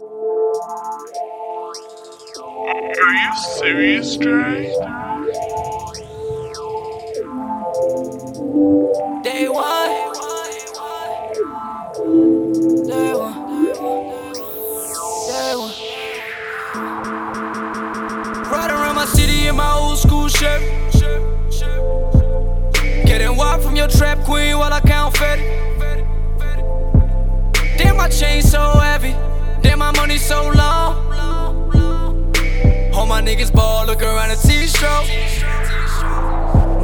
Are you serious, Dre? Day one. Day one. Day one. Ride around my city in my old school shirt. Getting wild from your trap queen while I count fed. Damn, so long. All my niggas ball, look around the T-stroke.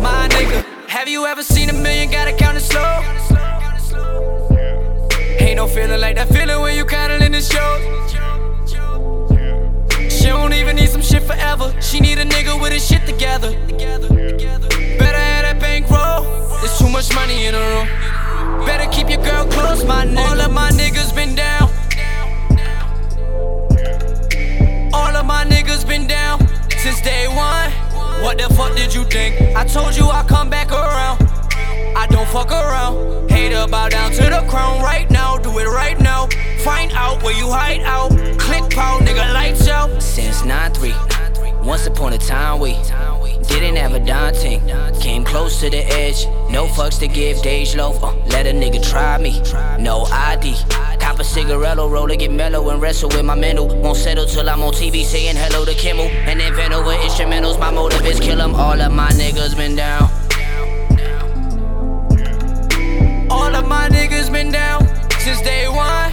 My nigga, have you ever seen a million? Gotta count it slow. Ain't no feeling like that feeling when you counting in the show. She don't even need some shit forever. She need a nigga with his shit together. Better have that bankroll. There's too much money in the room. Better keep your girl close, my nigga. All of my niggas been down. What the fuck did you think? I told you I'd come back around. I don't fuck around. Hater, bow down to the crown right now. Do it right now. Find out where you hide out. Click pow, nigga, lights out. Since 9 3, once upon a time we didn't have a daunting. Came close to the edge, no fucks to give, Dage loaf. Uh, let a nigga try me, no ID. Cop a cigarello, roll to get mellow and wrestle with my mental. Won't settle till I'm on TV saying hello to Kimmel. And invent over instrumentals, my motive is kill 'em. All of my niggas been down. All of my niggas been down since day one.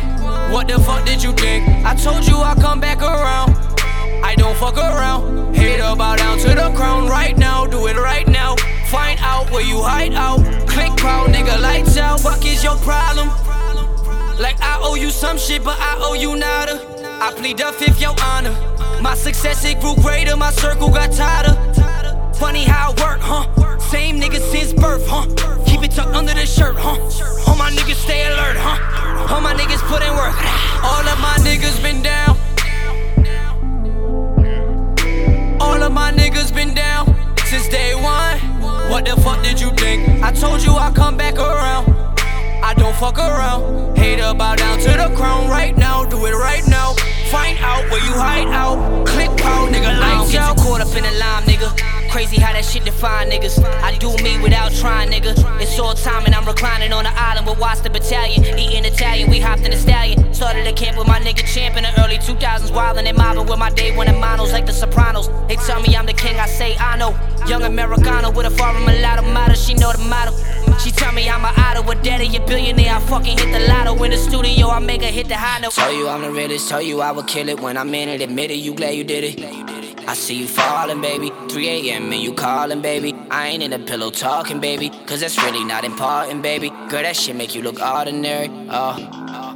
What the fuck did you think? I told you I'd come back around. Don't fuck around. Hater, bow down to the crown right now. Do it right now. Find out where you hide out. Click proud, nigga, lights out. Fuck is your problem? Like I owe you some shit, but I owe you nada. I plead the fifth, your honor. My success it grew greater, my circle got tighter. Funny how it work, huh? Same nigga since birth, huh? Keep it tucked under the shirt, huh? All my niggas stay alert, huh? All my niggas put in work. All of my niggas been down. You think? I told you I'd come back around. I don't fuck around. Hater, bow down to the crown right now. Do it right now. Find out where you hide out. Click pow, nigga, lights out. caught up in the lime, nigga. Crazy how that shit define niggas. I do me without trying, nigga. It's all time and I'm reclining on the island with Watch the Battalion. Eating Italian, Started a camp with my nigga Champ in the early 2000s. Wildin' and mobbing with my day one and monos like the Sopranos. They tell me I'm the king, I say I know. Young Americano with a foreign mulatto motto, she know the motto. She tell me I'm a idol, with daddy a billionaire. I fucking hit the lotto in the studio, I make her hit the high note. Tell you I'm the realest, tell you I would kill it when I'm in it. Admit it, you glad you did it. I see you falling, baby. 3 a.m. and you calling, baby. I ain't in the pillow talking, baby. Cause that's really not important, baby. Girl, that shit make you look ordinary. Oh.